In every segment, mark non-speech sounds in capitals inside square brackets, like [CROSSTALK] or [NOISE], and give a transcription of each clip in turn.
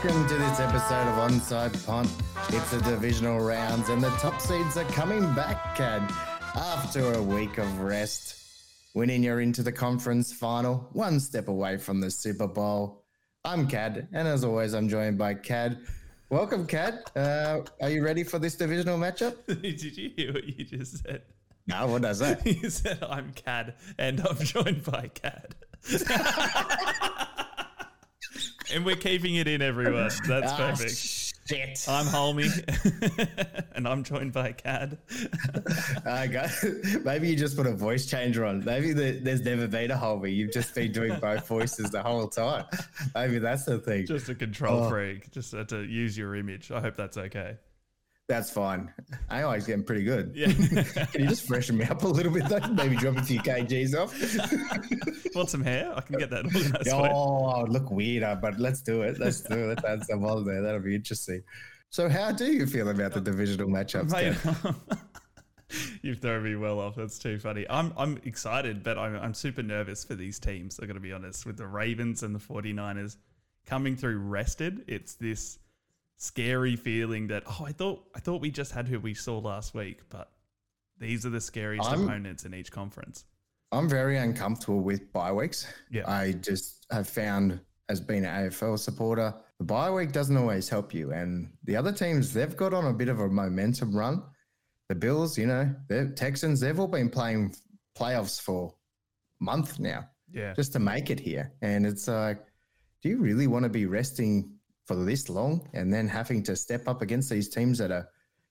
Welcome to this episode of Onside Punt. It's the divisional rounds, and the top seeds are coming back, Kad, after a week of rest. Winning you're into the conference final, one step away from the Super Bowl. I'm Kad, and as always, I'm joined by Kad. Welcome, Kad. Uh, are you ready for this divisional matchup? [LAUGHS] Did you hear what you just said? No, what does that? [LAUGHS] You said I'm Kad and I'm joined by Kad. [LAUGHS] and we're keeping it in, everyone. That's Ah, perfect. shit. I'm Hulmy [LAUGHS] and I'm joined by Kad. [LAUGHS] I got, maybe you just put a voice changer on. Maybe the, there's never been a Holby. You've just been doing both [LAUGHS] voices the whole time. Maybe that's the thing. Just a control Oh. freak. Just had to use your image. I hope that's okay. That's fine. I always getting pretty good. [LAUGHS] Yeah. [LAUGHS] Can you just freshen me up a little bit though? Maybe drop a few kgs off. [LAUGHS] Want some hair? I can get that organized. for you. oh, I would look weird, uh, but let's do it. Let's do it. Let's add some on there. That'll be interesting. So, how do you feel about the divisional matchups? Mate, You've thrown me well off. That's too funny. I'm I'm excited, but I'm, I'm super nervous for these teams. I'm going to be honest. With the Ravens and the 49ers coming through rested, it's this scary feeling that oh, I thought I thought we just had who we saw last week, but these are the scariest I'm- opponents in each conference. I'm very uncomfortable with bye weeks. Yeah. I just have found, as being an AFL supporter, the bye week doesn't always help you. And the other teams, they've got on a bit of a momentum run. The Bills, you know, the Texans, they've all been playing playoffs for month now Yeah. just to make it here. And it's like, do you really want to be resting for this long and then having to step up against these teams that are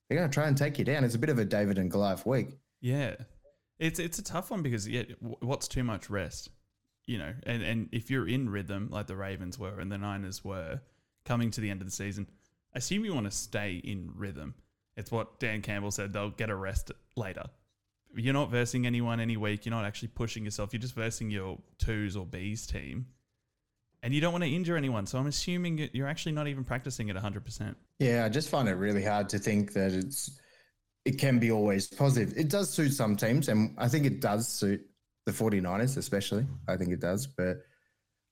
they're going to try and take you down? It's a bit of a David and Goliath week. Yeah, it's it's a tough one because yeah, what's too much rest, you know? And and if you're in rhythm like the Ravens were and the Niners were coming to the end of the season, assume you want to stay in rhythm. It's what Dan Campbell said. They'll get a rest later. You're not versing anyone any week. You're not actually pushing yourself. You're just versing your twos or Bs team, and you don't want to injure anyone. So I'm assuming you- you're actually not even practicing at 100. percent Yeah, I just find it really hard to think that it's it can be always positive. It does suit some teams, and I think it does suit the 49ers, especially. I think it does. But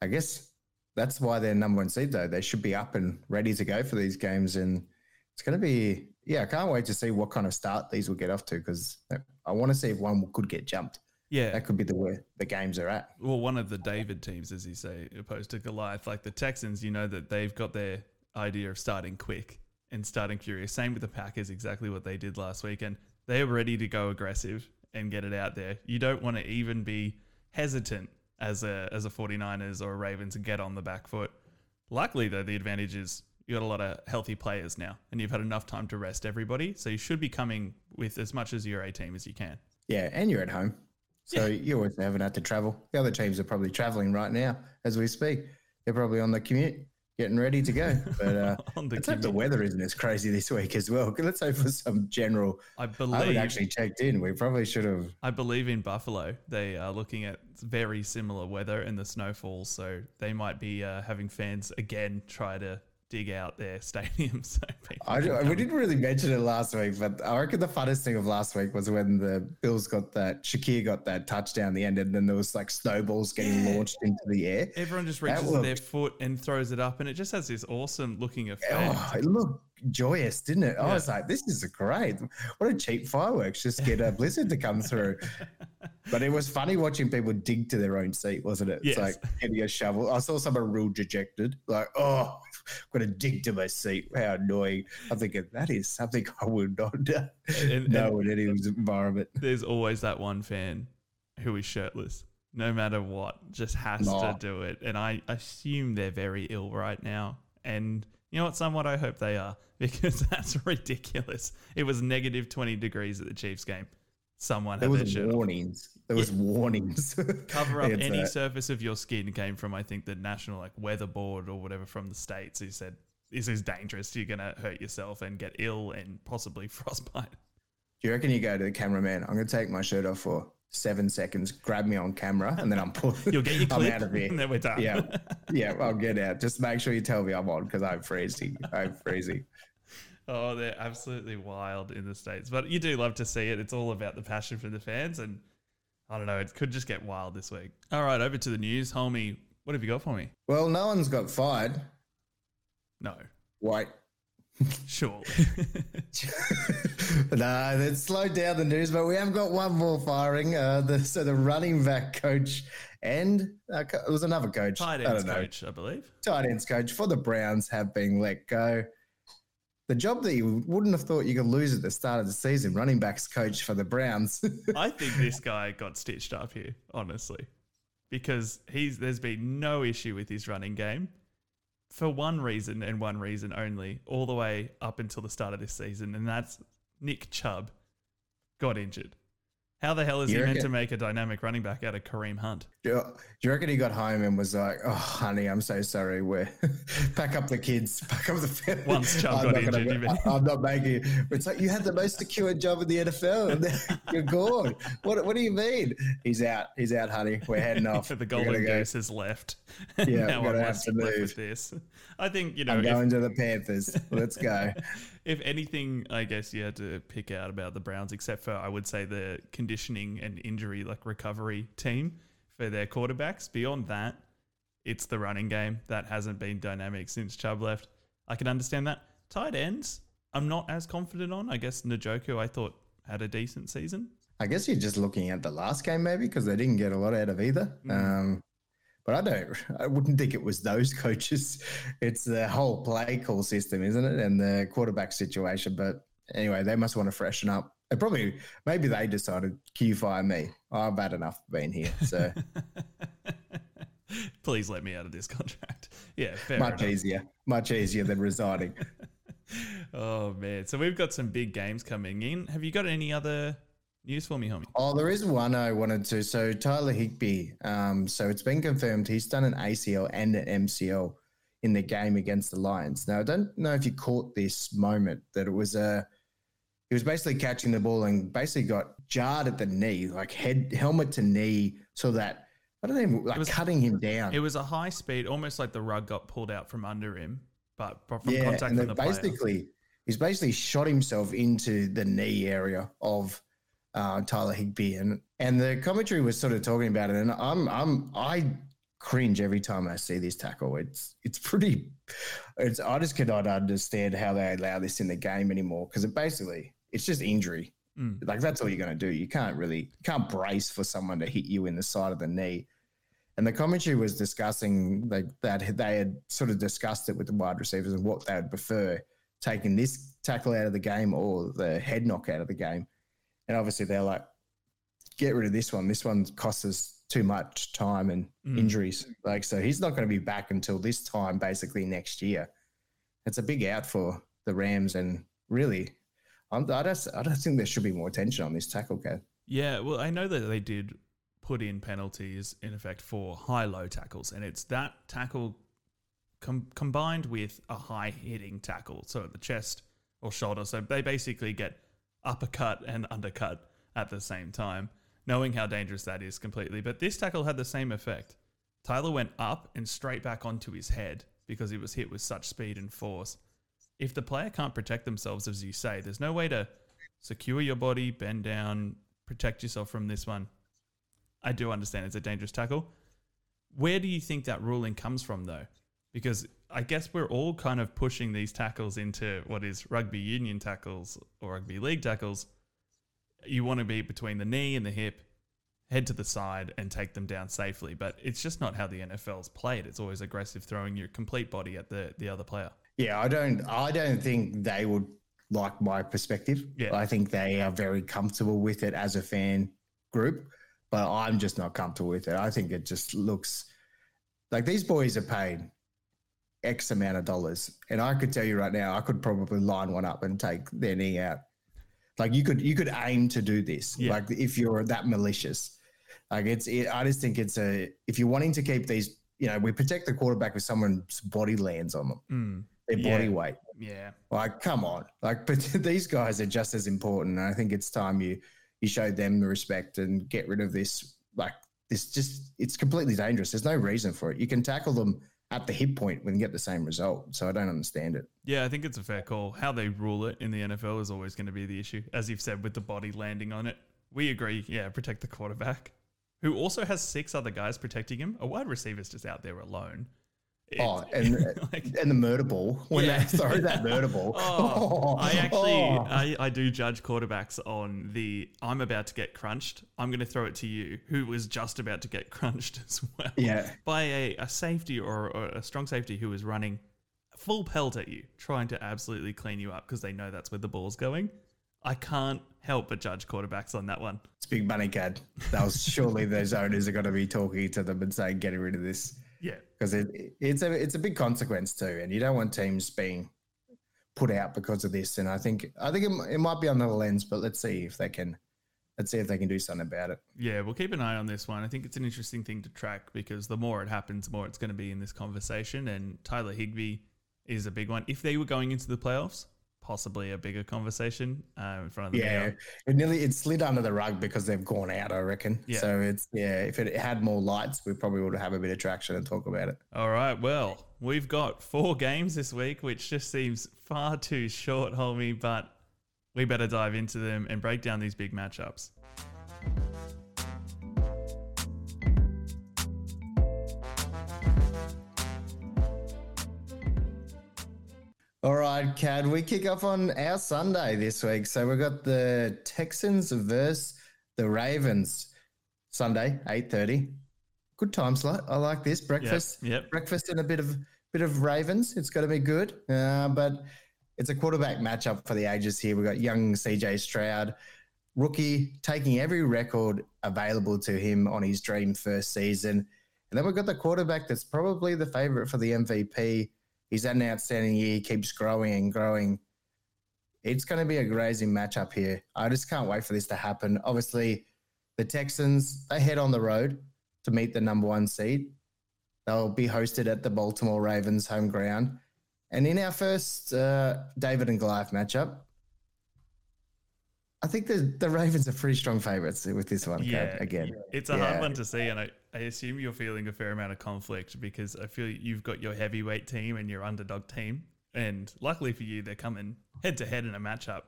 I guess that's why they're number one seed, though. They should be up and ready to go for these games. And it's going to be, yeah, I can't wait to see what kind of start these will get off to because I want to see if one could get jumped. Yeah, That could be the way the games are at. well, one of the David teams, as you say, opposed to Goliath, like the Texans, you know that they've got their idea of starting quick and starting furious. Same with the Packers, exactly what they did last week, and they're ready to go aggressive and get it out there. You don't want to even be hesitant as a as a 49ers or a Ravens and get on the back foot. Luckily, though, the advantage is you got a lot of healthy players now, and you've had enough time to rest everybody, so you should be coming with as much as your A team as you can. Yeah, and you're at home. So you always haven't had to travel. The other teams are probably traveling right now as we speak. They're probably on the commute, getting ready to go. [LAUGHS] But uh, [LAUGHS] let's hope the weather isn't as crazy this week as well. [LAUGHS] Let's hope for some general. I I believe haven't actually checked in. We probably should have. I believe in Buffalo, they are looking at very similar weather and the snowfall, so they might be uh, having fans again try to dig out their stadium. So people I, we didn't really mention it last week, but I reckon the funnest thing of last week was when the Bills got that Shakir got that touchdown at the end, and then there was like snowballs getting Yeah. launched into the air. Everyone just reaches looked- their foot and throws it up, and it just has this awesome looking effect. Oh, it looked joyous, didn't it? I was like, this is great. What a cheap fireworks. Just get a blizzard to come through. [LAUGHS] But it was funny watching people dig to their own seat, wasn't it? It's like getting a shovel. I saw someone real dejected, like, oh, I've [LAUGHS] got to dig to my seat. How annoying. I'm thinking, that is something I would not And- know in any environment. There's always that one fan who is shirtless, no matter what, just has Nah. to do it. And I assume they're very ill right now. And you know what? Somewhat I hope they are [LAUGHS] because that's ridiculous. It was negative 20 degrees at the Chiefs game. Someone There had their was shirt off. warnings. There was warnings. [LAUGHS] Cover up any uh, surface of your skin came from, I think, the national like weather board or whatever from the states. Who said this is dangerous. You're gonna hurt yourself and get ill and possibly [LAUGHS] frostbite. Do you reckon you go to the cameraman? I'm going to take my shirt off for seven seconds, grab me on camera, and then I'm pulling. [LAUGHS] You'll get your clip, I'm out of here. and then we're done. Yeah, yeah, I'll get out. Just make sure you tell me I'm on because I'm freezing. I'm freezing. Oh, they're absolutely wild in the States. But you do love to see it. It's all about the passion for the fans. And I don't know, it could just get wild this week. All right, over to the news. Homie, What have you got for me? Well, no one's got fired. No. Wait. Sure. [LAUGHS] [LAUGHS] no, that's slowed down the news, but we have got one more firing. Uh, the, so the running back coach and uh, it was another coach. Tight I ends don't know. coach, I believe. Tight ends coach for the Browns have been let go. The job that you wouldn't have thought you could lose at the start of the season, running backs coach for the Browns. [LAUGHS] I think this guy got stitched up here, honestly, because he's there's been no issue with his running game for one reason and one reason only, all the way up until the start of this season, and that's Nick Chubb got injured. How the hell is You he meant to make a dynamic running back out of Kareem Hunt? Do you, do you reckon he got home and was like, "Oh, honey, I'm so sorry. We're [LAUGHS] pack up the kids, pack up the family." [LAUGHS] Once Chubb I'm got not gonna injured, you mean? I'm not making. it." It's like you had the most secure job in the NFL, and [LAUGHS] you're gone. What What do you mean? He's out. He's out, honey. We're heading off. the golden gonna go. goose has left. Yeah, now we're gonna have to move. with this. I think you know I'm if, going to the Panthers. Let's go. If anything, I guess you had to pick out about the Browns, except for I would say the conditioning and injury, like recovery team for their quarterbacks. Beyond that, it's the running game that hasn't been dynamic since Chubb left. I can understand that. Tight ends, I'm not as confident on. I guess Njoku, I thought had a decent season. I guess you're just looking at the last game, maybe, because they didn't get a lot out of either. Mm. Um, but I don't. [LAUGHS] I wouldn't think it was those [LAUGHS] coaches. It's the whole play call system, isn't it, and the quarterback situation. But anyway, they must want to freshen up. They probably, maybe they decided, "Can you fire me? I've had enough being here." So [LAUGHS] Please let me out of this contract. Yeah, fair much enough. easier, much easier than resigning. Oh man, so we've got some big games coming in. Have you got any other news for me, homie? Oh, there is one I wanted to. So Tyler Higbee. Um, so it's been confirmed he's done an ACL and an MCL in the game against the Lions. Now I don't know if you caught this moment that it was a. He was basically catching the ball and basically got jarred at the knee, like head helmet to knee, so that I don't even like was- cutting him down. It was a high speed, almost like the rug got pulled out from under him, but from yeah, contact and from the player. basically he's basically shot himself into the knee area of uh, Tyler Higbee, and and the commentary was sort of talking about it, and I'm I'm I cringe every time I see this tackle. It's it's pretty. It's I just cannot understand how they allow this in the game anymore because it basically it's just injury. Mm. Like that's all you're going to do. You can't really you can't brace for someone to hit you in the side of the knee. And the commentary was discussing like that they had sort of discussed it with the wide receivers and what they would prefer, taking this tackle out of the game or the head knock out of the game. And obviously they're like, get rid of this one. This one costs us too much time and Mm. injuries. Like so he's not going to be back until this time basically next year. It's a big out for the Rams and really I'm, I don't I don't think there should be more attention on this tackle. Yeah, well, I know that they did put in penalties in effect for high low tackles, and it's that tackle com- combined with a high hitting tackle, so at the chest or shoulder. So they basically get uppercut and undercut at the same time, knowing how dangerous that is completely. But this tackle had the same effect. Tyler went up and straight back onto his head because he was hit with such speed and force. If the player can't protect themselves, as you say, there's no way to secure your body, bend down, protect yourself from this one. I do understand it's a dangerous tackle. Where do you think that ruling comes from, though? Because I guess we're all kind of pushing these tackles into what is rugby union tackles or rugby league tackles. You want to be between the knee and the hip, head to the side, and take them down safely. But it's just not how the NFL's played. It's always aggressive, throwing your complete body at the, the other player. Yeah, I don't I don't think they would like my perspective. Yeah. I think they are very comfortable with it as a fan group, but I'm just not comfortable with it. I think it just looks like these boys are paid X amount of dollars. And I could tell you right now, I could probably line one up and take their knee out. Like you could you could aim to do this. Yeah. Like if you're that malicious. Like it's it, I just think it's a if you're wanting to keep these, you know, we protect the quarterback if someone's body lands on them Mm, their Yeah. body weight. yeah. Like, come on. Like, but [LAUGHS] these guys are just as important. And I think it's time you you show them the respect and get rid of this. Like, this just it's completely dangerous. There's no reason for it. You can tackle them at the hip point and get the same result. So I don't understand it. Yeah, I think it's a fair call. How they rule it in the NFL is always going to be the issue. As you've said, with the body landing on it, we agree. Yeah, protect the quarterback. who also has six other guys protecting him. A wide receiver's just out there alone. It, oh, and [LAUGHS] uh, like, and the murder ball [LAUGHS] when yeah. they throw that murder ball. [LAUGHS] Oh, I actually oh. I, I do judge quarterbacks on the I'm about to get crunched. I'm going to throw it to you, who was just about to get crunched as well. Yeah, by a, a safety or, or a strong safety who is running full pelt at you, trying to absolutely clean you up because they know that's where the ball's going. I can't help but judge quarterbacks on that one. It's big money, Kad. That was surely those owners are going to be talking to them and saying, "Getting rid of this." Yeah, because it, it's a it's a big consequence too, and you don't want teams being put out because of this. And I think I think it, it might be on the lens, but let's see if they can let's see if they can do something about it. Yeah, we'll keep an eye on this one. I think it's an interesting thing to track because the more it happens, the more it's going to be in this conversation. And Tyler Higbee is a big one. If they were going into the playoffs, possibly a bigger conversation uh, in front of the yeah. it nearly it slid under the rug because they've gone out i reckon. Yeah. so it's yeah if it had more lights we probably would have a bit of traction and talk about it. All right. Well we've got four games this week which just seems far too short homie but we better dive into them and break down these big matchups All right, Kad, we kick off on our Sunday this week. So we've got the Texans versus the Ravens. Sunday, 8.30. Good time slot. I like this. Breakfast. Yep. yep. Breakfast and a bit of bit of Ravens. It's got to be good. Uh, but it's a quarterback matchup for the ages here. We've got young CJ Stroud, rookie, taking every record available to him on his dream first season. And then we've got the quarterback that's probably the favorite for the MVP He's had an outstanding year. He keeps growing and growing. It's going to be a grazing matchup here. I just can't wait for this to happen. Obviously, the Texans, they head on the road to meet the number one seed. They'll be hosted at the Baltimore Ravens home ground. And in our first uh, David and Goliath matchup, I think the, the Ravens are pretty strong favourites with this one. Yeah, again, it's a yeah. hard one to see, and I, I assume you're feeling a fair amount of conflict because I feel you've got your heavyweight team and your underdog team, and luckily for you, they're coming head to head in a matchup.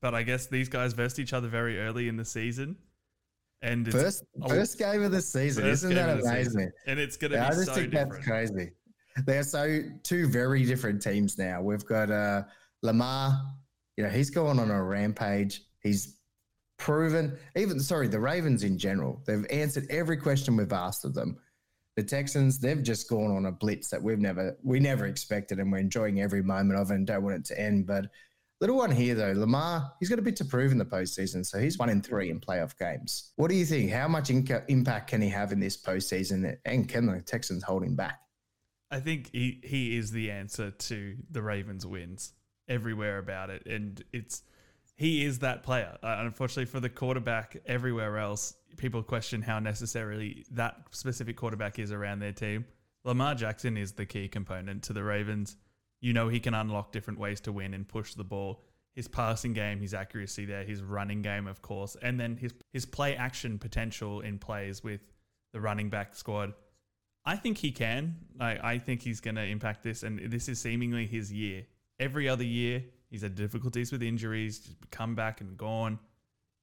But I guess these guys versed each other very early in the season, and first first game of the season, isn't that amazing? And it's going to yeah, be I just so think different. that's crazy. They're so two very different teams now. We've got uh, Lamar you know, he's going on a rampage. He's proven, even, sorry, the Ravens in general, they've answered every question we've asked of them. The Texans, they've just gone on a blitz that we've never, we never expected, and we're enjoying every moment of it and don't want it to end. But little one here, though, Lamar, he's got a bit to prove in the postseason. So he's one in three in playoff games. What do you think? How much inca- impact can he have in this postseason? And can the Texans hold him back? I think he, he is the answer to the Ravens' wins everywhere about it, and it's he is that player. Uh, unfortunately, for the quarterback everywhere else, people question how necessarily that specific quarterback is around their team. Lamar Jackson is the key component to the Ravens. You know he can unlock different ways to win and push the ball. His passing game, his accuracy there, his running game, of course, and then his his play action potential in plays with the running back squad. I think he can. I, I think he's going to impact this, and this is seemingly his year every other year. He's had difficulties with injuries, come back and gone.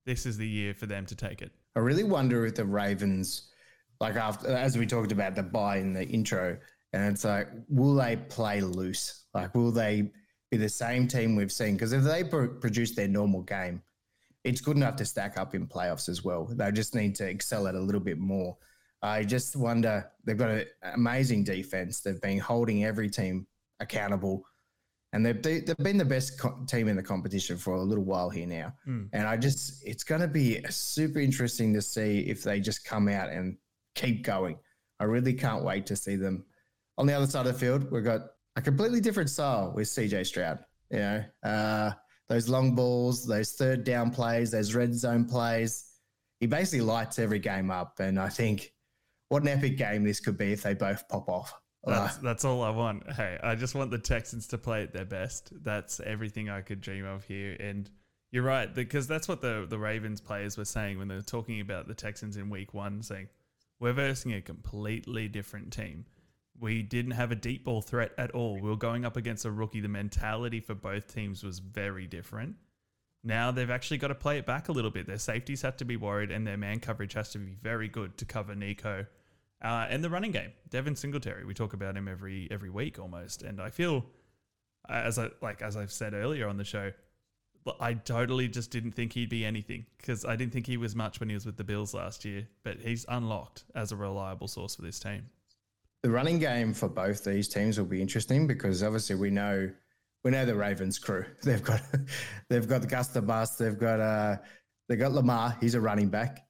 This is the year for them to take it. I really wonder if the Ravens, like after as we talked about the bye in the intro, and it's like, will they play loose? Like, will they be the same team we've seen? Because if they produce their normal game, it's good enough to stack up in playoffs as well. They just need to excel at a little bit more. I just wonder they've got an amazing defense. They've been holding every team accountable and they've they've been the best co- team in the competition for a little while here now. Mm. And I just it's going to be super interesting to see if they just come out and keep going. I really can't wait to see them. On the other side of the field, we've got a completely different style with CJ Stroud. You know, uh, those long balls, those third down plays, those red zone plays. He basically lights every game up, and I think what an epic game this could be if they both pop off. That's, that's all I want. Hey, I just want the Texans to play at their best. That's everything I could dream of here. And you're right, because that's what the, the Ravens players were saying when they were talking about the Texans in week one, saying, we're versing a completely different team. We didn't have a deep ball threat at all. We were going up against a rookie. The mentality for both teams was very different. Now they've actually got to play it back a little bit. Their safeties have to be worried, and their man coverage has to be very good to cover Nico. Uh, and the running game, Devin Singletary. We talk about him every every week almost, and I feel, as I like as I've said earlier on the show, I totally just didn't think he'd be anything because I didn't think he was much when he was with the Bills last year. But he's unlocked as a reliable source for this team. The running game for both these teams will be interesting because obviously we know we know the Ravens crew. [LAUGHS] They've got they've got Gus the Bus. They've got uh they got Lamar. He's a running back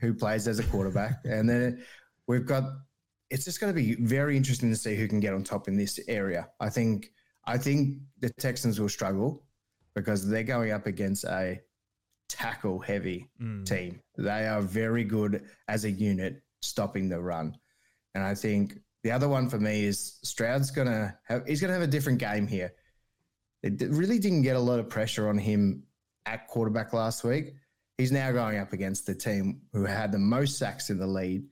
who plays as a quarterback, and then we've got. It's just going to be very interesting to see who can get on top in this area. I think I think the Texans will struggle because they're going up against a tackle heavy mm. team. They are very good as a unit stopping the run, and I think the other one for me is Stroud's gonna have he's gonna have a different game here. It really didn't get a lot of pressure on him at quarterback last week. He's now going up against the team who had the most sacks in the lead,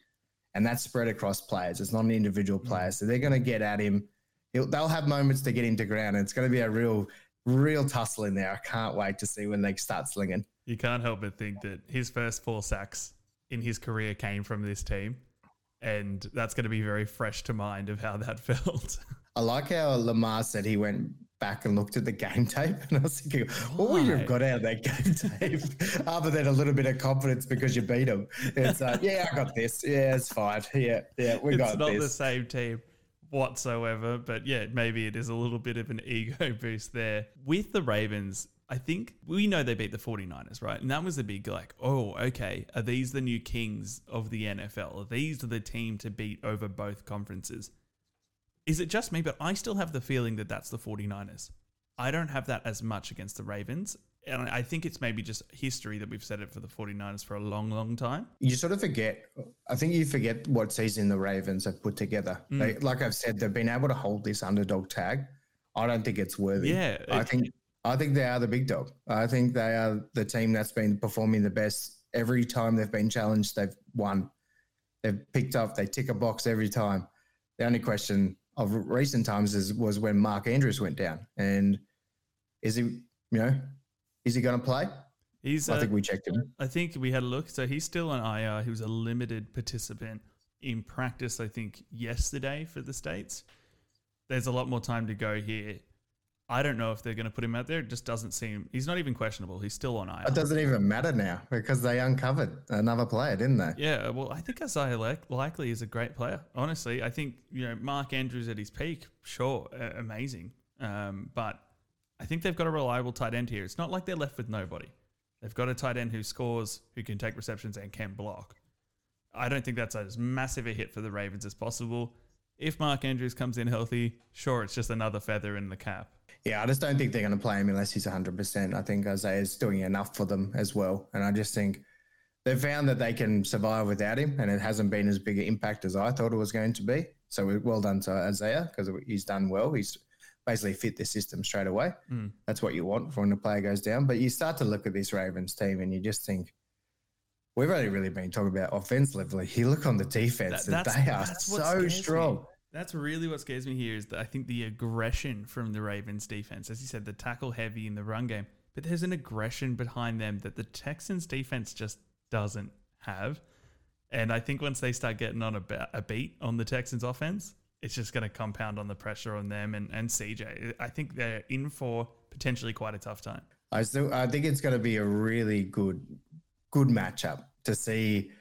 and that's spread across players. It's not an individual mm. player, so they're going to get at him. He'll, they'll have moments to get him to ground, and it's going to be a real, real tussle in there. I can't wait to see when they start slinging. You can't help but think that his first four sacks in his career came from this team, and that's going to be very fresh to mind of how that [LAUGHS] felt. I like how Lamar said he went back and looked at the game tape, and I was thinking, what would you have got out of that game [LAUGHS] tape other than a little bit of confidence because you beat them? It's like, yeah, I got this. Yeah, it's fine. Yeah, yeah, we it's got this. It's not the same team whatsoever, but yeah, maybe it is a little bit of an [LAUGHS] ego boost there. With the Ravens, I think we know they beat the 49ers, right? And that was a big, like, oh, okay, are these the new kings of the NFL? Are these the team to beat over both conferences? Is it just me? But I still have the feeling that that's the 49ers. I don't have that as much against the Ravens. And I think it's maybe just history that we've said it for the 49ers for a long, long time. You sort of forget, I think you forget what season the Ravens have put together. Mm. They, like I've said, they've been able to hold this underdog tag. I don't think it's worthy. Yeah. I think I think they are the big dog. I think they are the team that's been performing the best every time they've been challenged. They've won. They've picked up. They tick a box every time. The only question of recent times is was when Mark Andrews went down. And is he, you know, is he going to play? He's. I uh, think we checked him. I think we had a look. So he's still on IR. He was a limited participant in practice. I think yesterday for the states. There's a lot more time to go here. I don't know if they're going to put him out there. It just doesn't seem. He's not even questionable. He's still on IR. It doesn't even matter now because they uncovered another player, didn't they? Yeah. Well, I think Isaiah Likely is a great player. Honestly, I think you know Mark Andrews at his peak, sure, uh, amazing. Um, but I think they've got a reliable tight end here. It's not like they're left with nobody. They've got a tight end who scores, who can take receptions and can block. I don't think that's as massive a hit for the Ravens as possible. If Mark Andrews comes in healthy, sure, it's just another feather in the cap. Yeah, I just don't think they're going to play him unless he's 100%. I think Isaiah's doing enough for them as well. And I just think they've found that they can survive without him, and it hasn't been as big an impact as I thought it was going to be. So well done to Isaiah because he's done well. He's basically fit the system straight away. Mm. That's what you want when a player goes down. But you start to look at this Ravens team and you just think, we've only really been talking about offensively. You look on the defense, that, and they are so strong. Me. That's really what scares me here is that I think the aggression from the Ravens defense, as you said, the tackle heavy in the run game, but there's an aggression behind them that the Texans defense just doesn't have. And I think once they start getting on a, a beat on the Texans offense, it's just going to compound on the pressure on them and, and CJ. I think they're in for potentially quite a tough time. I still I think it's going to be a really good good matchup to see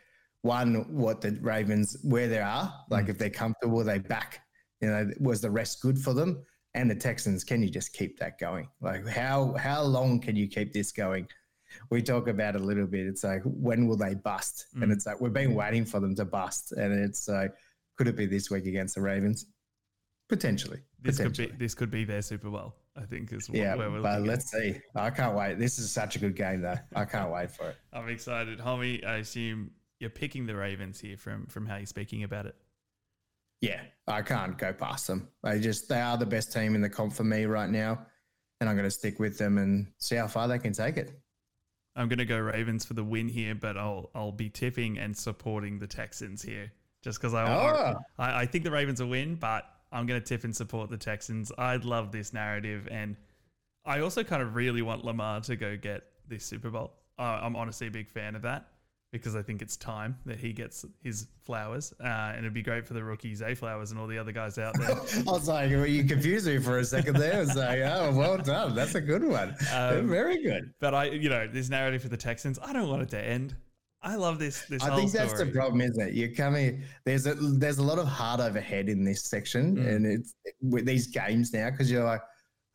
one, what the Ravens, where they are, like mm. if they're comfortable, they back, you know, was the rest good for them? And the Texans, can you just keep that going? Like how how long can you keep this going? We talk about a little bit. It's like when will they bust? Mm. And it's like we've been waiting for them to bust. And it's like, could it be this week against the Ravens? Potentially. This Potentially. could be this could be their Super Bowl. I think is yeah. but let's see. I can't wait. This is such a good game, though. I can't wait for it. [LAUGHS] I'm excited, homie. I assume you're picking the Ravens here from from how you're speaking about it. Yeah, I can't go past them. They just they are the best team in the comp for me right now, and I'm going to stick with them and see how far they can take it. I'm going to go Ravens for the win here, but I'll I'll be tipping and supporting the Texans here just because I, oh. I I think the Ravens will win, but I'm going to tip and support the Texans. I love this narrative, and I also kind of really want Lamar to go get this Super Bowl. Uh, I'm honestly a big fan of that because I think it's time that he gets his flowers, uh, and it'd be great for the rookies, A Flowers and all the other guys out there. [LAUGHS] I was like, well, you confused me for a second there. I was like, oh, well done. That's a good one. Um, Very good. But I, you know, this narrative for the Texans, I don't want it to end. I love this. This I think that's story. the problem, isn't it? You're coming. There's a there's a lot of heart overhead in this section, mm. and it's with these games now because you're like,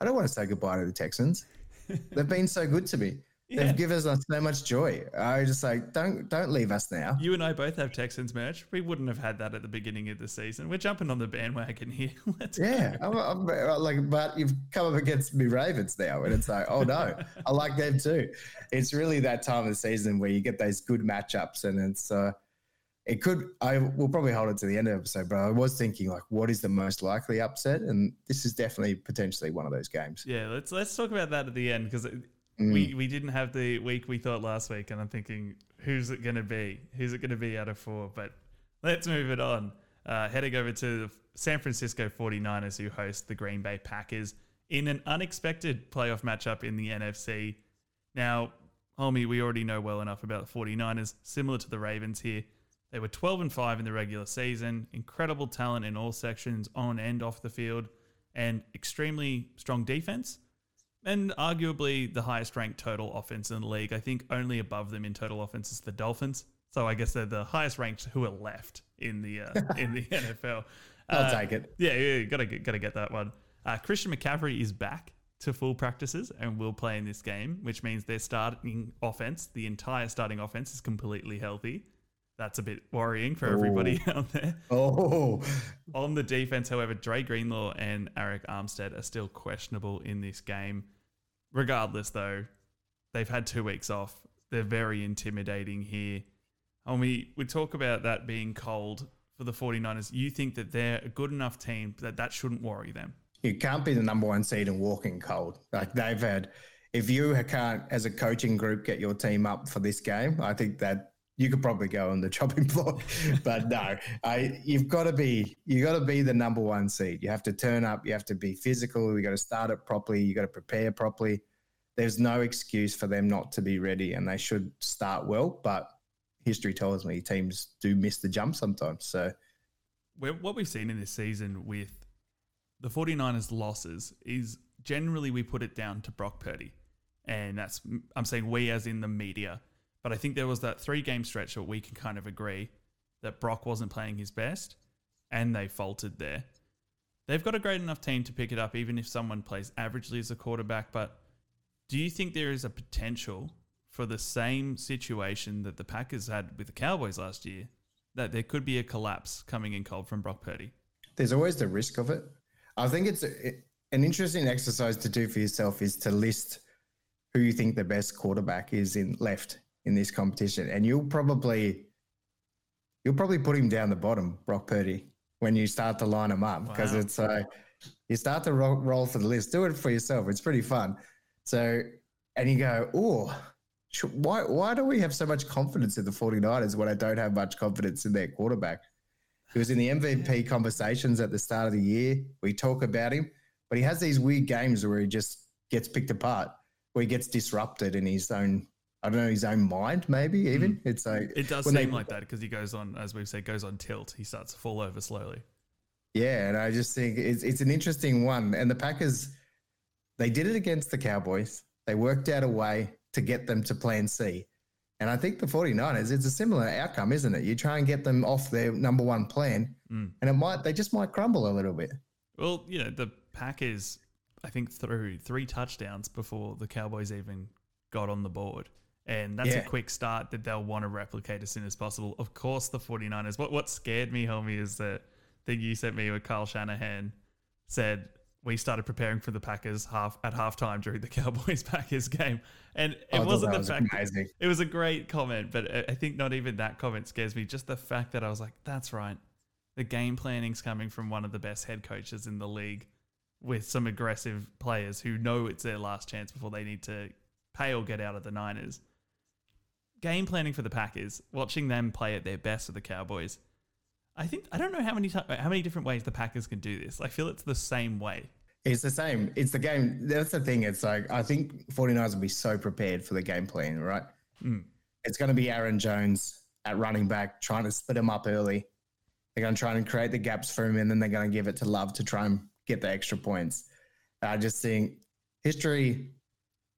I don't want to say goodbye to the Texans. [LAUGHS] They've been so good to me. Yeah. They've given us so much joy. I just like don't don't leave us now. You and I both have Texans merch. We wouldn't have had that at the beginning of the season. We're jumping on the bandwagon here. [LAUGHS] Let's yeah, I'm, I'm, like, but you've come up against me Ravens now, and it's like, oh no, I like them too. It's really that time of the season where you get those good matchups, and it's uh, it could. I will probably hold it to the end of the episode, but I was thinking like, what is the most likely upset, and this is definitely potentially one of those games. Yeah, let's let's talk about that at the end because Mm. We we didn't have the week we thought last week, and I'm thinking, who's it going to be? Who's it going to be out of four? But let's move it on. Uh, heading over to the San Francisco 49ers, who host the Green Bay Packers in an unexpected playoff matchup in the NFC. Now, homie, we already know well enough about the 49ers, similar to the Ravens here. They were 12 and 5 in the regular season, incredible talent in all sections, on and off the field, and extremely strong defense and arguably the highest ranked total offense in the league. I think only above them in total offense is the Dolphins. So I guess they're the highest ranked who are left in the uh, [LAUGHS] in the NFL. I'll uh, take it. Yeah, yeah, gotta get, gotta get that one. Uh, Christian McCaffrey is back to full practices and will play in this game, which means their starting offense, the entire starting offense, is completely healthy. That's a bit worrying for everybody oh. [LAUGHS] out there. Oh. On the defense, however, Dre Greenlaw and Arik Armstead are still questionable in this game. Regardless, though, they've had two weeks off. They're very intimidating here. And we, we talk about that being cold for the 49ers. You think that they're a good enough team that that shouldn't worry them? You can't be the number one seed and walking cold. Like they've had, if you can't, as a coaching group, get your team up for this game, I think that you could probably go on the [LAUGHS] chopping block, but no, I, you've got to be you got to be the number one seed. You have to turn up. You have to be physical. You got to start it properly. You got to prepare properly. There's no excuse for them not to be ready, and they should start well. But history tells me teams do miss the jump sometimes. So, what we've seen in this season with the 49ers losses is generally we put it down to Brock Purdy. And that's, I'm saying we as in the media but I think there was that three game stretch that we can kind of agree that Brock wasn't playing his best and they faltered there. They've got a great enough team to pick it up, even if someone plays averagely as a quarterback. But do you think there is a potential for the same situation that the Packers had with the Cowboys last year, that there could be a collapse coming in cold from Brock Purdy? There's always the risk of it. I think it's a, an interesting exercise to do for yourself is to list who you think the best quarterback is in left in this competition, and you'll probably you'll probably put him down the bottom, Brock Purdy, when you start to line him up because wow. it's uh, you start to roll, roll for the list. Do it for yourself; it's pretty fun. So, and you go, oh, why why do we have so much confidence in the 49ers when I don't have much confidence in their quarterback? He was in the MVP conversations at the start of the year. We talk about him, but he has these weird games where he just gets picked apart, where he gets disrupted in his own I don't know his own mind. Maybe even mm. it's like it does seem they, like that because he goes on, as we've said, goes on tilt. He starts to fall over slowly. Yeah, and I just think it's it's an interesting one. And the Packers, they did it against the Cowboys. They worked out a way to get them to Plan C. And I think the 49ers, it's a similar outcome, isn't it? You try and get them off their number one plan, mm. and it might they just might crumble a little bit. Well, you know, the Packers, I think, threw three touchdowns before the Cowboys even got on the board. And that's yeah. a quick start that they'll want to replicate as soon as possible. Of course, the 49ers. What what scared me, homie, is that thing you sent me with Kyle Shanahan said we started preparing for the Packers half at halftime during the [LAUGHS] Cowboys Packers game, and it oh, wasn't the was fact. Amazing. It was a great comment, but I think not even that comment scares me. Just the fact that I was like, "That's right." The game planning's coming from one of the best head coaches in the league, with some aggressive players who know it's their last chance before they need to pay or get out of the Niners game planning for the Packers, watching them play at their best with the Cowboys. I think I don't know how many how many different ways the Packers can do this. I feel it's the same way. It's the same. It's the game. That's the thing. It's like I think 49ers will be so prepared for the game plan, right? Mm. It's going to be Aaron Jones at running back trying to split him up early. They're going to try and create the gaps for him, and then they're going to give it to Love to try and get the extra points. I just think history,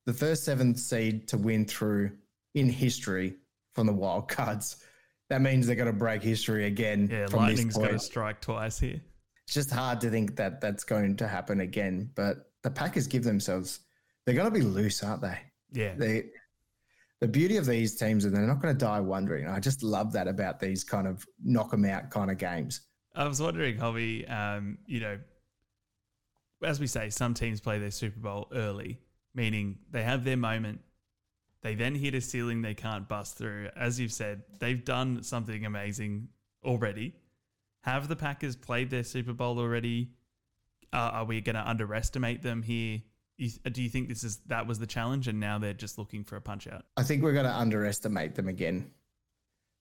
the first seventh seed to win through in history from the wild cards. That means they're going to break history again. Yeah, Lightning's to strike twice here. It's just hard to think that that's going to happen again. But the Packers give themselves, they're going to be loose, aren't they? Yeah. They, the beauty of these teams is they're not going to die wondering. I just love that about these kind of knock them out kind of games. I was wondering, Hobby, um, you know, as we say, some teams play their Super Bowl early, meaning they have their moment. They then hit a ceiling they can't bust through. As you've said, they've done something amazing already. Have the Packers played their Super Bowl already? Uh, are we going to underestimate them here? Do you think this is that was the challenge, and now they're just looking for a punch out? I think we're going to underestimate them again.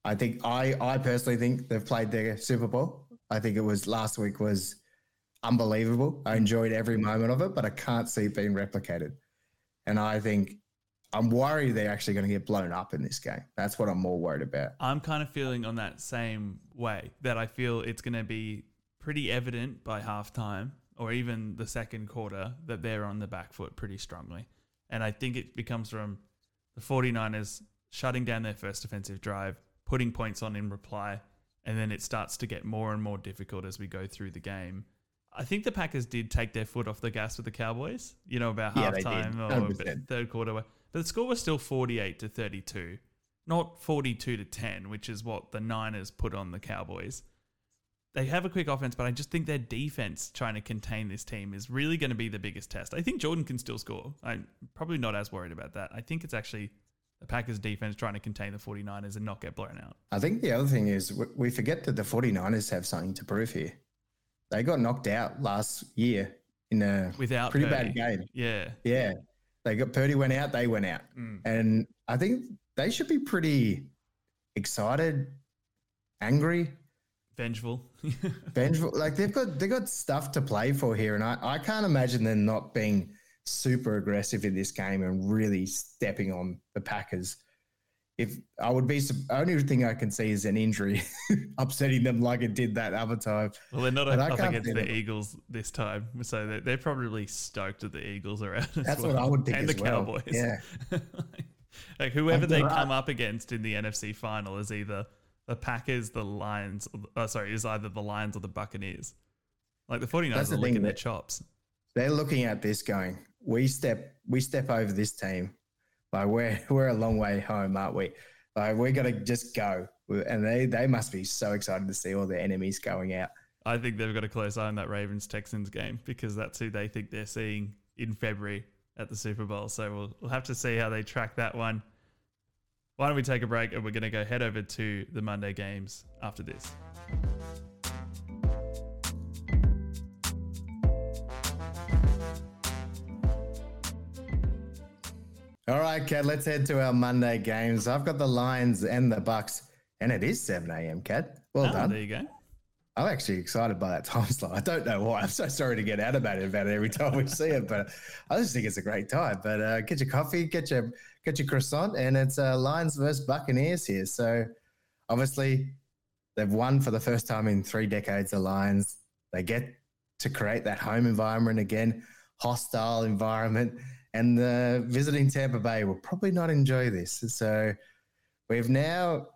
I think I I personally think they've played their Super Bowl. I think it was last week was unbelievable. I enjoyed every moment of it, but I can't see it being replicated. And I think I'm worried they're actually going to get blown up in this game. That's what I'm more worried about. I'm kind of feeling on that same way that I feel it's going to be pretty evident by halftime or even the second quarter that they're on the back foot pretty strongly. And I think it becomes from the 49ers shutting down their first offensive drive, putting points on in reply, and then it starts to get more and more difficult as we go through the game. I think the Packers did take their foot off the gas with the Cowboys, you know, about Yeah, halftime or third quarter. But the score was still 48 to 32 not 42 to 10, which is what the Niners put on the Cowboys. They have a quick offense, but I just think their defense trying to contain this team is really going to be the biggest test. I think Jordan can still score. I'm probably not as worried about that. I think it's actually the Packers defense trying to contain the 49ers and not get blown out. I think the other thing is we- forget that the 49ers have something to prove here. They got knocked out last year in a Without pretty Purdy. bad game. Yeah. Yeah. They got Purdy went out, they went out. Mm. And I think they should be pretty excited, angry, Vengeful. [LAUGHS] vengeful. like they've got they got stuff to play for here. And I, I can't imagine them not being super aggressive in this game and really stepping on the Packers. If I would be only thing I can see is an injury [LAUGHS] upsetting them like it did that other time. well, they're not up can't against the. Eagles this time, so they're, they're probably stoked that the Eagles are out. as That's well. what I would think And the well. Cowboys. Yeah. [LAUGHS] like whoever they come up against in the NFC final is either the Packers, the Lions, or oh, sorry, is either the Lions or the Buccaneers. Like the 49ers That's are the licking thing their chops. they're looking at this going, we step we step over this team. Like we're [LAUGHS] we're a long way home, aren't we? Like we're gonna just go. And they they must be so excited to see all their enemies going out. I think they've got a close eye on that Ravens Texans game because that's who they think they're seeing in February at the Super Bowl. So we'll, we'll have to see how they track that one. Why don't we take a break and we're going to go head over to the Monday games after this. All right, Kad, let's head to our Monday games. I've got the Lions and the Bucks, and it is 7 a.m. Kad. Well Oh, done. there you go. I'm actually excited by that [LAUGHS] time slot. I don't know why. I'm so sorry to get animated about it every time we see it, but I just think it's a great time. But uh, get your coffee, get your get your croissant, and it's uh, Lions versus Buccaneers here. So obviously they've won for the first time in three decades. The Lions they get to create that home environment again, hostile environment, and the visiting Tampa Bay will probably not enjoy this. So we've now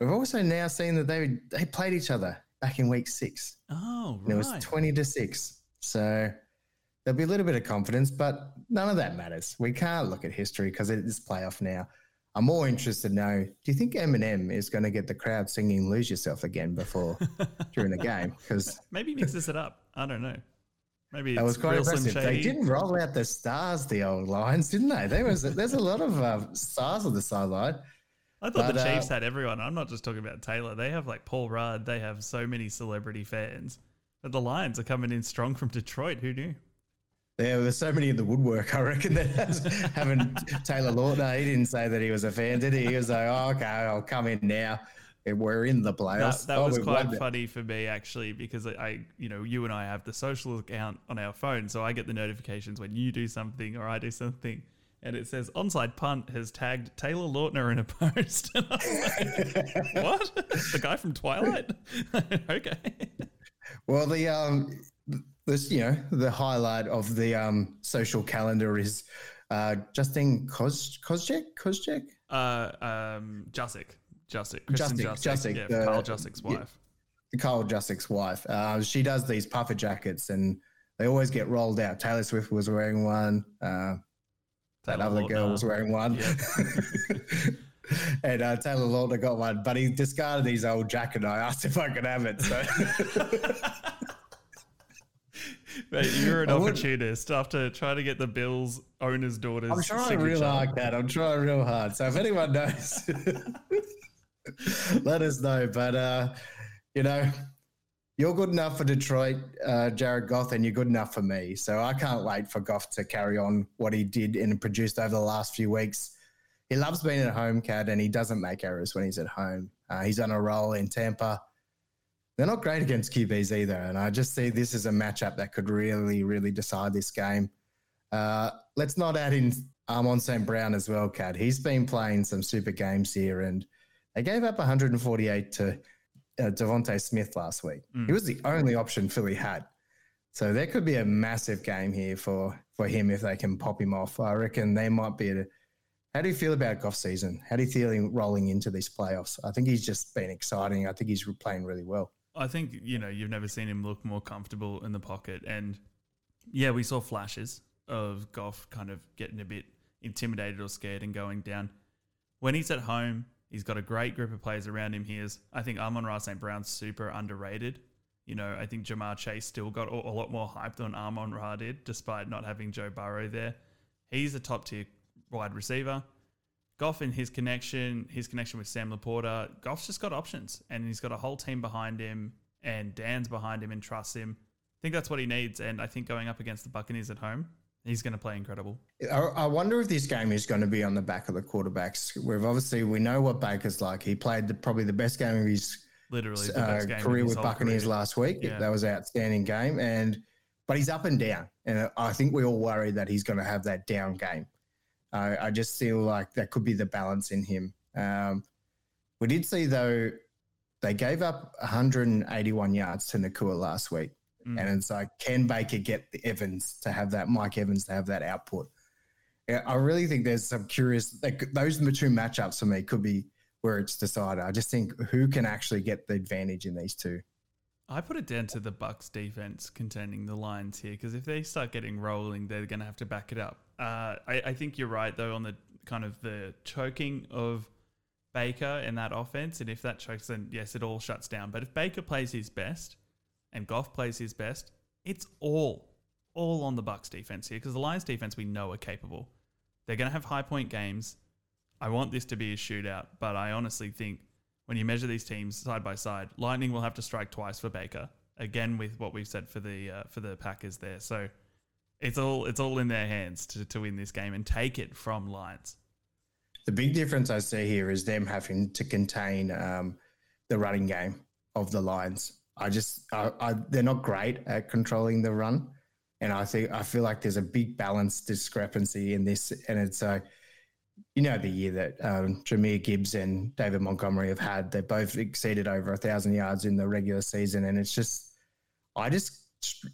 we've also now seen that they they played each other back in week six. Oh, And it was 20 to 6. So there'll be a little bit of confidence, but none of that matters. We can't look at history because it is playoff now. I'm more interested now. do you think Eminem is going to get the crowd singing Lose Yourself again before during the game? [LAUGHS] Because Maybe mixes it up. I don't know. Maybe that was quite impressive. They didn't roll out the stars, the old Lions, didn't they? There was there's a lot of uh, stars on the sideline. I thought the But, uh, Chiefs had everyone. I'm not just talking about Taylor. They have like Paul Rudd. They have so many celebrity fans. But the Lions are coming in strong from Detroit. Who knew? There were so many in the woodwork, I reckon, that [LAUGHS] having Taylor Lautner, he didn't say that he was a fan, did he? He was like, oh, okay, I'll come in now. We're in the playoffs. That, that oh, was quite funny for me actually because I, you know, you and I have the social account on our phone, so I get the notifications when you do something or I do something, and it says onside punt has tagged Taylor Lautner in a [LAUGHS] post. like, [LAUGHS] what? the guy from Twilight? [LAUGHS] okay. Well, the um, this you know the highlight of the um social calendar is uh Justine Koz Kozjek Kozjek. Uh, um, Juszczyk. Juszczyk. Juszczyk. Yeah, the, Carl Juszczyk's wife. Yeah, Carl Juszczyk's wife. Uh, she does these puffer jackets and they always get rolled out. Taylor Swift was wearing one. Uh, that Taylor other Lautner. girl was wearing one. [LAUGHS] and uh, Taylor Lautner got one, but he discarded his old jacket. I asked if I could have it. So. [LAUGHS] Mate, you're an I opportunist would... after trying to get the Bills owner's daughter's. I'm trying signature. real hard. I'm trying real hard. So if anyone knows, [LAUGHS] [LAUGHS] let us know. But uh, you know, you're good enough for Detroit, uh, Jared Goff, and you're good enough for me. So I can't wait for Goff to carry on what he did and produced over the last few weeks. He loves being at home, Kad, and he doesn't make errors when he's at home. Uh, he's on a roll in Tampa. They're not great against QBs either, and I just see this as a matchup that could really, really decide this game. Uh, let's not add in Amon St. Brown as well, Kad. He's been playing some super games here, and they gave up 148 to uh, DeVonta Smith last week. Mm. He was the only option Philly had. So there could be a massive game here for for him if they can pop him off. I reckon they might be. A, how do you feel about Goff season? How do you feel rolling into these playoffs? I think he's just been exciting. I think he's playing really well. I think you know you've never seen him look more comfortable in the pocket, and yeah, we saw flashes of Goff kind of getting a bit intimidated or scared and going down. When he's at home, he's got a great group of players around him. He is, I think, Amon-Ra St. Brown's super underrated. You know, I think Ja'Marr Chase still got a, lot more hype than Amon Ra did, despite not having Joe Burrow there. He's a top tier wide receiver. Goff and his connection, his connection with Sam LaPorta, Goff's just got options and he's got a whole team behind him and Dan's behind him and trusts him. I think that's what he needs. And I think going up against the Buccaneers at home, he's going to play incredible. I wonder if this game is going to be on the back of the quarterbacks. We've obviously, we know what Baker's like. He played the, probably the best game of his literally uh, career with Buccaneers career. last week. Yeah. That was an outstanding game. And, but he's up and down. And I think we all worry that he's going to have that down game. Uh, I just feel like that could be the balance in him. Um, we did see though they gave up 181 yards to Nacua last week, mm. and it's like can Baker get the Evans to have that Mike Evans to have that output? I really think there's some curious like those two matchups for me could be where it's decided. I just think who can actually get the advantage in these two. I put it down to the Bucs defense containing the Lions here because if they start getting rolling, they're going to have to back it up. Uh, I, I, think you're right though on the kind of the choking of Baker in that offense, and if that chokes, then yes, it all shuts down. But if Baker plays his best and Goff plays his best, it's all all on the Bucs defense here because the Lions defense we know are capable. They're going to have high point games. I want this to be a shootout, but I honestly think when you measure these teams side by side, Lightning will have to strike twice for Baker. Again, with what we've said for the uh, for the Packers there, so it's all it's all in their hands to, to win this game and take it from Lions. The big difference I see here is them having to contain um, the running game of the Lions. I just I, I, they're not great at controlling the run, and I think I feel like there's a big balance discrepancy in this, and it's a uh, you know the year that um, Jahmyr Gibbs and David Montgomery have had. They both exceeded over a thousand yards in the regular season, and it's just, I just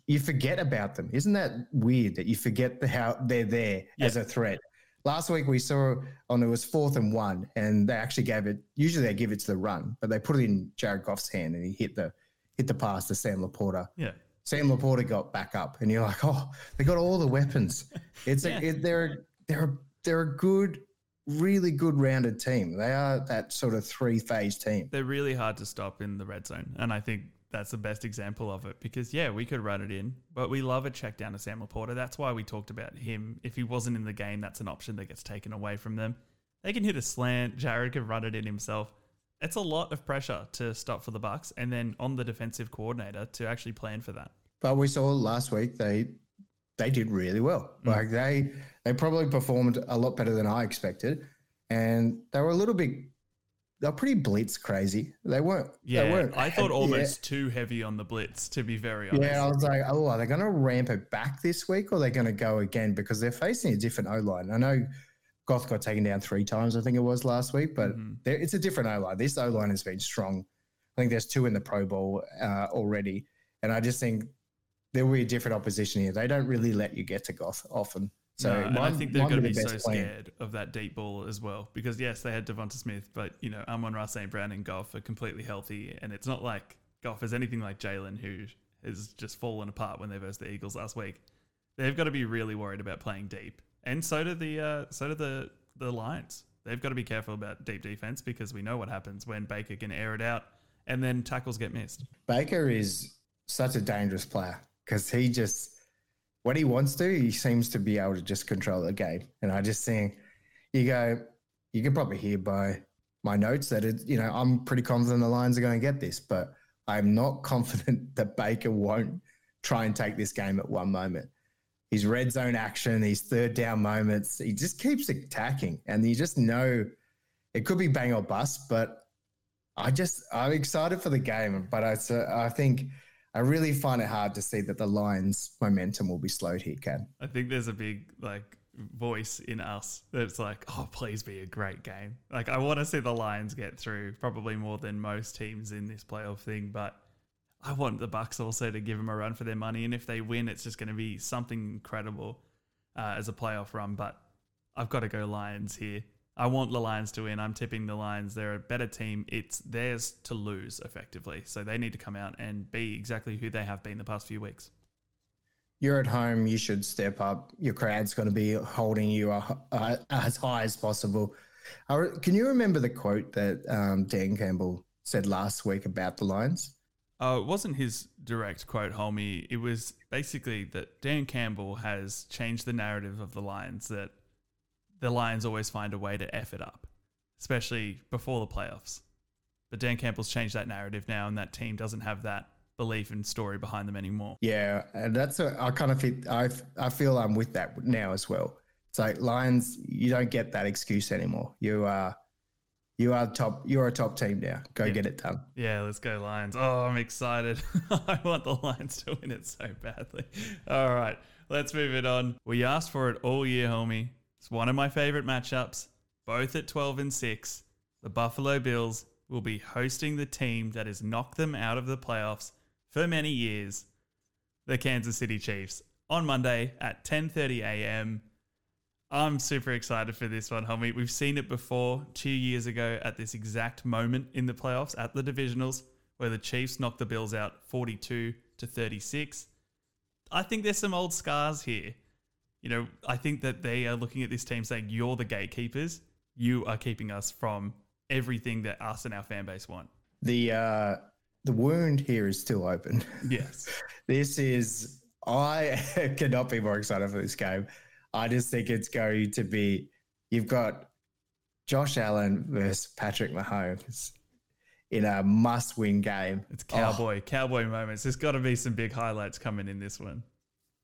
you forget about them. Isn't that weird that you forget the, how they're there yeah. as a threat? Last week we saw on it was fourth and one, and they actually gave it. Usually they give it to the run, but they put it in Jared Goff's hand, and he hit the hit the pass to Sam LaPorta. Yeah. Sam LaPorta got back up, and you're like, oh, they got all the weapons. [LAUGHS] It's yeah. a, it, they're they're a, they're a good really good rounded team. They are that sort of three phase team. They're really hard to stop in the red zone. And I think that's the best example of it because, yeah, we could run it in, but we love a check down to Sam LaPorta. That's why we talked about him. If he wasn't in the game, that's an option that gets taken away from them. They can hit a slant. Jared can run it in himself. It's a lot of pressure to stop for the Bucs, and then on the defensive coordinator to actually plan for that. But we saw last week they they did really well. Mm. Like they they probably performed a lot better than I expected, and they were a little bit they're pretty blitz crazy. They weren't. Yeah, they weren't I thought almost too heavy on the blitz. To be very honest. Yeah, I was like, oh, are they going to ramp it back this week, or are they going to go again because they're facing a different O line? I know Goff got taken down three times, I think it was last week, but Mhm. it's a different O line. This O line has been strong. I think there's two in the Pro Bowl uh, already, and I just think there will be a different opposition here. They don't really let you get to Goff often. So No, I think they're going to the be so plan. scared of that deep ball as well. Because yes, they had Devonta Smith, but you know, Amon-Ra St. Brown and Goff are completely healthy, and it's not like Goff is anything like Jalen, who has just fallen apart when they versed the Eagles last week. They've got to be really worried about playing deep, and so do the uh, so do the the Lions. They've got to be careful about deep defense because we know what happens when Baker can air it out, and then tackles get missed. Baker is such a dangerous player because he just when he wants to, he seems to be able to just control the game. And I just think you go, you can probably hear by my notes that it, you know, I'm pretty confident the Lions are going to get this, but I'm not [LAUGHS] confident that Baker won't try and take this game at one moment. His red zone action, these third down moments, he just keeps attacking, and you just know it could be bang or bust. But I just I'm excited for the game, but I I think I really find it hard to see that the Lions' momentum will be slowed here, Ken. I think there's a big like voice in us that's like, oh, please be a great game. Like I want to see the Lions get through, probably more than most teams in this playoff thing, but I want the Bucs also to give them a run for their money, and if they win, it's just going to be something incredible uh, as a playoff run. But I've got to go Lions here. I want the Lions to win. I'm tipping the Lions. They're a better team. It's theirs to lose effectively. So they need to come out and be exactly who they have been the past few weeks. You're at home. You should step up. Your crowd's going to be holding you as high as possible. Can you remember the quote that um, Dan Campbell said last week about the Lions? Oh, it wasn't his direct quote, Hulmy. It was basically that Dan Campbell has changed the narrative of the Lions that the Lions always find a way to F it up, especially before the playoffs. But Dan Campbell's changed that narrative now, and that team doesn't have that belief and story behind them anymore. Yeah, and that's a, I kind of feel I I feel I'm with that now as well. It's like Lions, you don't get that excuse anymore. You are you are top. You're a top team now. Go Yeah. get it done. Yeah, let's go Lions. Oh, I'm excited. [LAUGHS] I want the Lions to win it so badly. All right, let's move it on. We asked for it all year, Hulmy. It's one of my favorite matchups, both at 12 and 6. The Buffalo Bills will be hosting the team that has knocked them out of the playoffs for many years, the Kansas City Chiefs, on Monday at 10:30 a.m. I'm super excited for this one, Hulmy. We've seen it before two years ago at this exact moment in the playoffs at the divisionals, where the Chiefs knocked the Bills out 42 to 36. I think there's some old scars here. You know, I think that they are looking at this team saying, You're the gatekeepers. You are keeping us from everything that us and our fan base want. The uh, the wound here is still open. Yes. [LAUGHS] This is I [LAUGHS] cannot be more excited for this game. I just think it's going to be you've got Josh Allen versus Patrick Mahomes in a must-win game. It's Oh, cowboy, cowboy moments. There's got to be some big highlights coming in this one.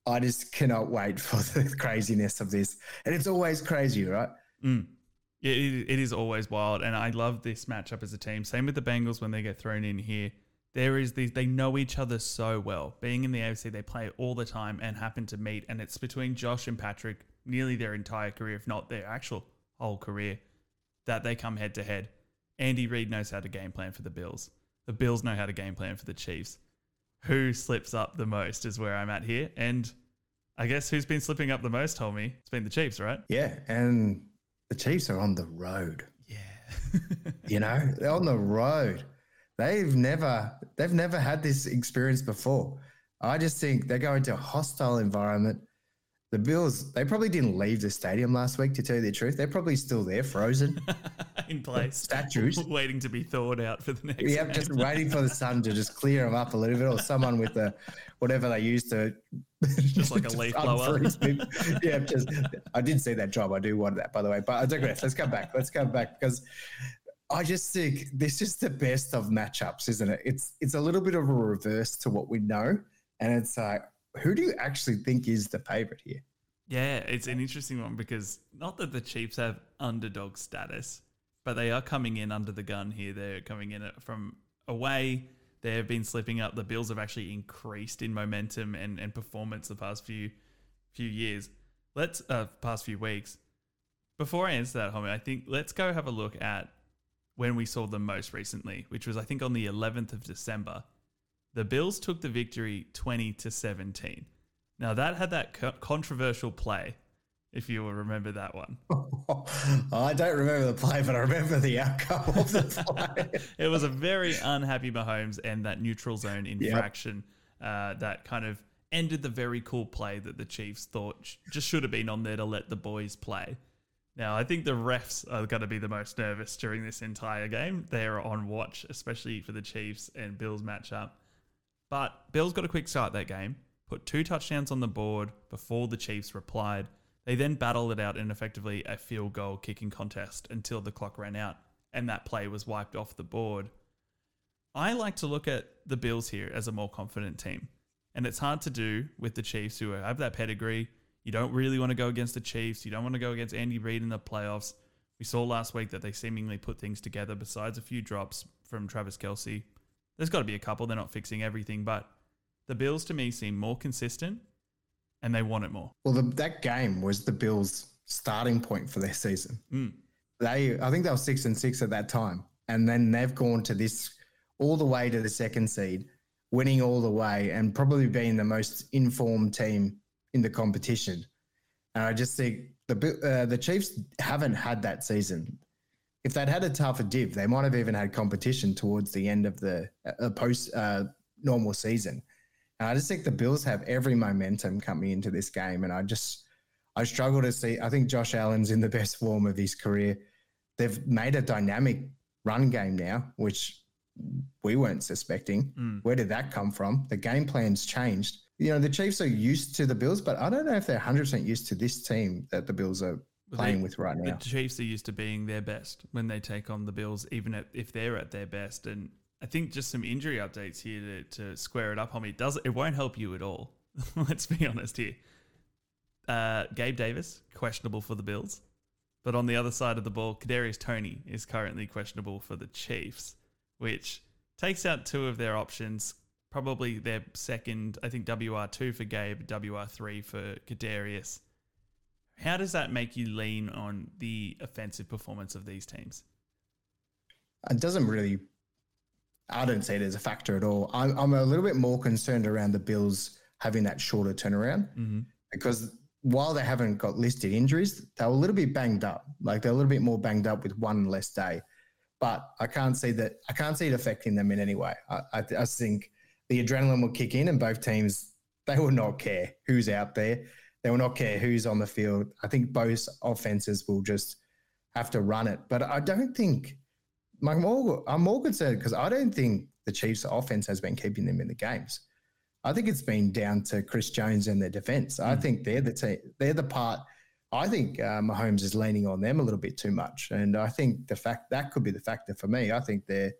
I just cannot wait for the [LAUGHS] craziness of this. And it's always crazy, right? Mm. Yeah, it, it is always wild, and I love this matchup as a team. Same with the Bengals when they get thrown in here. There is these; they know each other so well. Being in the AFC, they play all the time and happen to meet, and it's between Josh and Patrick nearly their entire career, if not their actual whole career, that they come head to head. Andy Reid knows how to game plan for the Bills. The Bills know how to game plan for the Chiefs. Who slips up the most is where I'm at here, and I guess who's been slipping up the most, Tommy? It's been the Chiefs, right? Yeah. And the Chiefs are on the road. Yeah. [LAUGHS] You know, they're on the road. They've never they've never had this experience before. I just think they go into a hostile environment. The Bills, they probably didn't leave the stadium last week to tell you the truth. They're probably still there, frozen. [LAUGHS] in place. Statues. [LAUGHS] Waiting to be thawed out for the next Yep, game. just waiting for the sun to just clear them up a little bit, or someone with the whatever they use to Just like a [LAUGHS] leaf blower. yeah, just I did see that job. I do want that, by the way. But I digress. Let's come back. Let's come back because I just think this is the best of matchups, isn't it? It's it's a little bit of a reverse to what we know, and it's like, who do you actually think is the favorite here? Yeah, it's an interesting one because not that the Chiefs have underdog status, but they are coming in under the gun here. They're coming in from away. They have been slipping up. The Bills have actually increased in momentum and, and performance the past few few years. Let's uh past few weeks. Before I answer that, Hulmy, I think let's go have a look at when we saw them most recently, which was I think on the 11th of December. The Bills took the victory 20 to 17. Now that had that co- controversial play if you will remember that one. [LAUGHS] I don't remember the play, but I remember the outcome of the [LAUGHS] play. it was a very unhappy Mahomes and that neutral zone infraction yep. uh, that kind of ended the very cool play that the Chiefs thought just should have been on there to let the boys play. Now, I think the refs are going to be the most nervous during this entire game. They are on watch, especially for the Chiefs and Bills matchup. But Bills got a quick start that game, put two touchdowns on the board before the Chiefs replied. They then battled it out in effectively a field goal kicking contest until the clock ran out and that play was wiped off the board. I like to look at the Bills here as a more confident team. And it's hard to do with the Chiefs who have that pedigree. You don't really want to go against the Chiefs. You don't want to go against Andy Reid in the playoffs. We saw last week that they seemingly put things together besides a few drops from Travis Kelce. There's got to be a couple. They're not fixing everything, but the Bills to me seem more consistent and they want it more. Well, the, that game was the Bills' starting point for their season. Mm. They, I think they were six and six at that time, and then they've gone to this all the way to the second seed, winning all the way, and probably being the most informed team in the competition. And I just think the uh, the Chiefs haven't had that season. If they'd had a tougher div, they might have even had competition towards the end of the uh, post uh, normal season. And I just think the Bills have every momentum coming into this game. And I just, I struggle to see. I think Josh Allen's in the [LAUGHS] best form of his career. They've made a dynamic run game now, which we weren't suspecting. Mm. Where did that come from? The game plan's changed. You know, the Chiefs are used to the Bills, but I don't know if they're 100% used to this team that the Bills are playing they, with right now. The Chiefs are used to being their best when they take on the Bills, even if they're at their best. And I think just some injury updates here to, to square it up, Hulmy. It does it won't help you at all. [LAUGHS] Let's be honest here. Uh, Gabe Davis questionable for the Bills, but on the other side of the ball, Kadarius Toney is currently questionable for the Chiefs, which takes out two of their options. Probably their second, I think WR two for Gabe, WR three for Kadarius. How does that make you lean on the offensive performance of these teams? It doesn't really I don't see it as a factor at all. I'm, I'm a little bit more concerned around the Bills having that shorter turnaround mm-hmm. because while they haven't got listed injuries, they're a little bit banged up. Like they're a little bit more banged up with one less day. But I can't see that. I can't see it affecting them in any way. I, I, I think the adrenaline will kick in, and both teams they will not care who's out there. They will not care who's on the field. I think both offenses will just have to run it. But I don't think I'm more, I'm more concerned because I don't think the Chiefs' offense has been keeping them in the games. I think it's been down to Chris Jones and their defense. Mm. I think they're the team, they're the part. I think uh, Mahomes is leaning on them a little bit too much, and I think the fact that could be the factor for me. I think they're.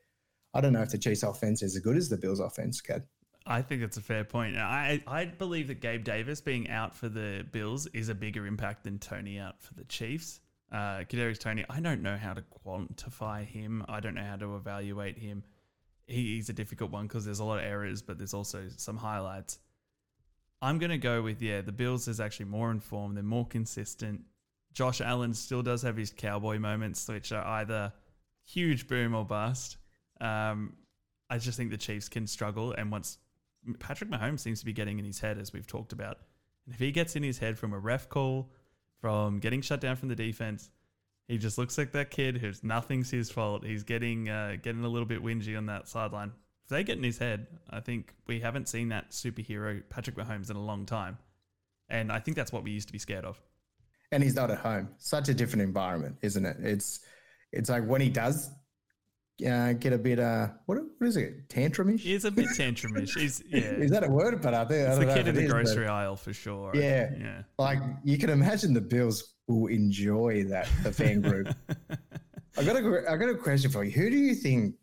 I don't know if the Chiefs' offense is as good as the Bills' offense, Kad. I think that's a fair point. I I believe that Gabe Davis being out for the Bills is a bigger impact than Toney out for the Chiefs. Uh, Kadarius Toney, I don't know how to quantify him. I don't know how to evaluate him. He, he's a difficult one because there's a lot of errors, but there's also some highlights. I'm going to go with, yeah, the Bills is actually more informed. They're more consistent. Josh Allen still does have his cowboy moments, which are either huge boom or bust. Um, I just think the Chiefs can struggle. And once Patrick Mahomes seems to be getting in his head, as we've talked about, and if he gets in his head from a ref call, from getting shut down from the defense. He just looks like that kid who's nothing's his fault. He's getting uh, getting a little bit whingy on that sideline. If they get in his head, I think we haven't seen that superhero Patrick Mahomes in a long time, and I think that's what we used to be scared of. And he's not at home. Such a different environment, isn't it? It's it's like when he does uh, get a bit uh what what is it tantrumish? He's a bit tantrumish. He's [LAUGHS] yeah. is that a word? But I think it's I the kid in the is, grocery aisle for sure. Yeah, yeah. Like you can imagine the Bills will enjoy that the fan group. [LAUGHS] I got a I got a question for you. Who do you think?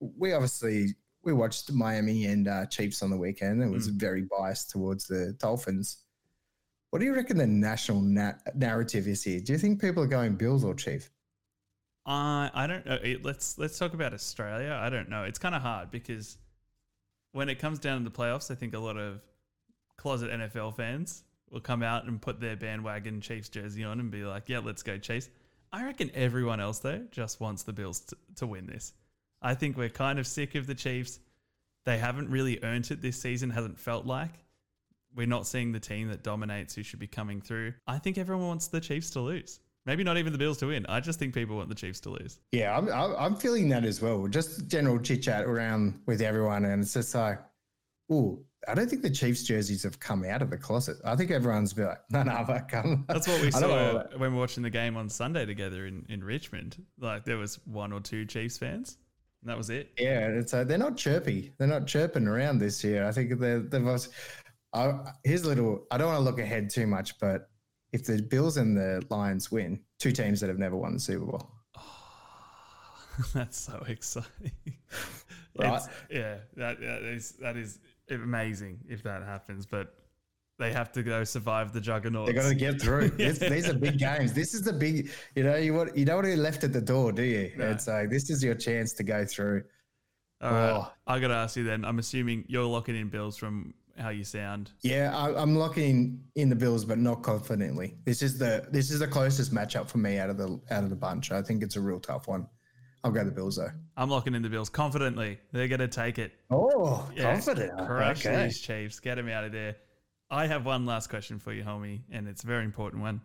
We obviously we watched Miami and uh, Chiefs on the weekend. It was mm. very biased towards the Dolphins. What do you reckon the national na- narrative is here? Do you think people are going Bills or Chiefs? I I don't uh, know. Let's let's talk about Australia. I don't know. It's kind of hard because when it comes down to the playoffs, I think a lot of closet NFL fans will come out and put their bandwagon Chiefs jersey on and be like, "Yeah, let's go Chiefs." I reckon everyone else though just wants the Bills to, to win this. I think we're kind of sick of the Chiefs. They haven't really earned it this season. Hasn't felt like we're not seeing the team that dominates who should be coming through. I think everyone wants the Chiefs to lose. Maybe not even the Bills to win. I just think people want the Chiefs to lose. Yeah, I'm, I'm, feeling that as well. Just general chit chat around with everyone. And it's just like, oh, I don't think the Chiefs jerseys have come out of the closet. I think everyone's been like, no, no, but come. That's what we [LAUGHS] I don't know saw when we were watching the game on Sunday together in, in Richmond. Like there was one or two Chiefs fans, and that was it. Yeah, it's uh, they're not chirpy. They're not chirping around this year. I think they're the most. I here's a little. I don't want to look ahead too much, but if the Bills and the Lions win, two teams that have never won the Super Bowl. [LAUGHS] That's so exciting. [LAUGHS] Right. It's- yeah, that, that is that is amazing if that happens. But they have to go survive the juggernaut. They got to get through. [LAUGHS] This, these are big games. This is the big. You know, you want you don't want to be left at the door, do you? No. It's like this is your chance to go through. All right, Oh. I got to ask you then. I'm assuming you're locking in Bills from how you sound. Yeah, I, I'm locking in the Bills, but not confidently. This is the this is the closest matchup for me out of the out of the bunch. I think it's a real tough one. I'll go the Bills though. I'm locking in the Bills confidently. They're going to take it. Oh, Yeah, confident. Crush Okay. these Chiefs. Get them out of there. I have one last question for you, Hulmy, and it's a very important one.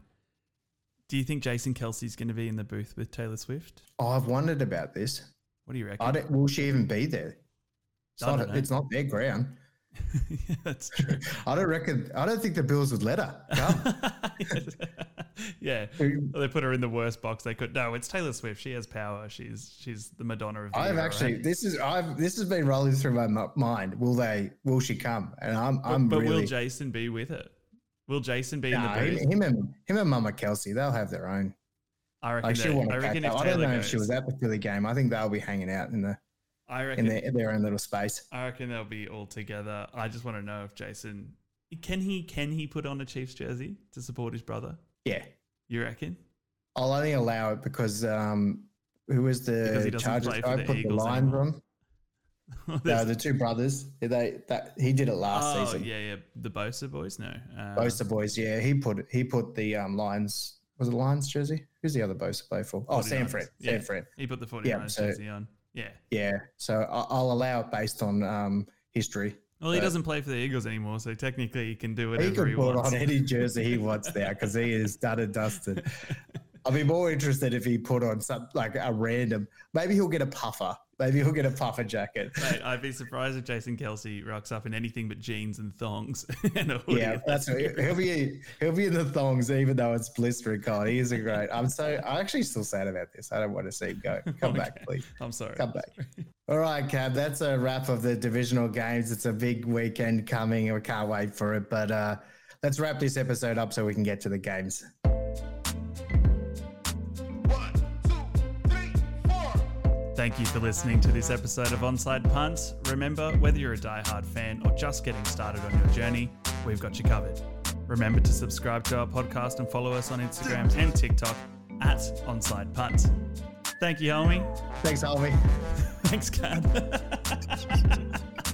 Do you think Jason Kelce's going to be in the booth with Taylor Swift? Oh, I've wondered about this. What do you reckon? I don't, will she even be there? It's not, it's not their ground. Yeah, [LAUGHS] that's true. I don't reckon. I don't think the Bills would let her come. [LAUGHS] yeah, [LAUGHS] they put her in the worst box they could. No, it's Taylor Swift. She has power. She's she's the Madonna of. The I've actually right? this is I've this has been rolling through my mind. Will they? Will she come? And I'm I'm but really will Jason be with her? Will Jason be in the him, booth? him and him and Mama Kelce. They'll have their own. I reckon. Like they- I reckon if I don't know if she was at the Philly game. I think they'll be hanging out in the I reckon in reckon. in their own little space. I reckon they'll be all together. I just want to know if Jason can he can he put on a Chiefs jersey to support his brother? Yeah, You reckon? I'll only allow it because um, who was the Chargers guy? the Put the Eagles line anymore. from. [LAUGHS] No, the two brothers. They that he did it last oh season. yeah, yeah, the Bosa boys. No, uh, Bosa boys. Yeah, he put he put the um Lions. Was it Lions jersey? Who's the other Bosa play for? Oh, 49ers. Sanford. Yeah. He put the 49ers Yeah, so- jersey on. Yeah. Yeah. So I'll allow it based on um history. Well, he But- doesn't play for the Eagles anymore, so technically he can do whatever He he, could put on any [LAUGHS] jersey he wants now because he is done and dusted. I'll be more interested if he put on some like a random. Maybe he'll get a puffer. Maybe he'll get a puffer jacket. Mate, I'd be surprised if Jason Kelce rocks up in anything but jeans and thongs [LAUGHS] and. Yeah, that's he'll be he'll be in the thongs even though it's blistering cold. He is a great. I'm so I'm actually still sad about this. I don't want to see him go. Come back, please. I'm sorry. Come back. All right, Kad. That's a wrap of the divisional games. It's a big weekend coming, we can't wait for it. But uh, let's wrap this episode up so we can get to the games. Thank you for listening to this episode of Onside Punt. Remember, whether you're a diehard fan or just getting started on your journey, we've got you covered. Remember to subscribe to our podcast and follow us on Instagram and TikTok at Onside Punt. Thank you, Hulmy. Thanks, Harvey. [LAUGHS] Thanks, Kad. [LAUGHS]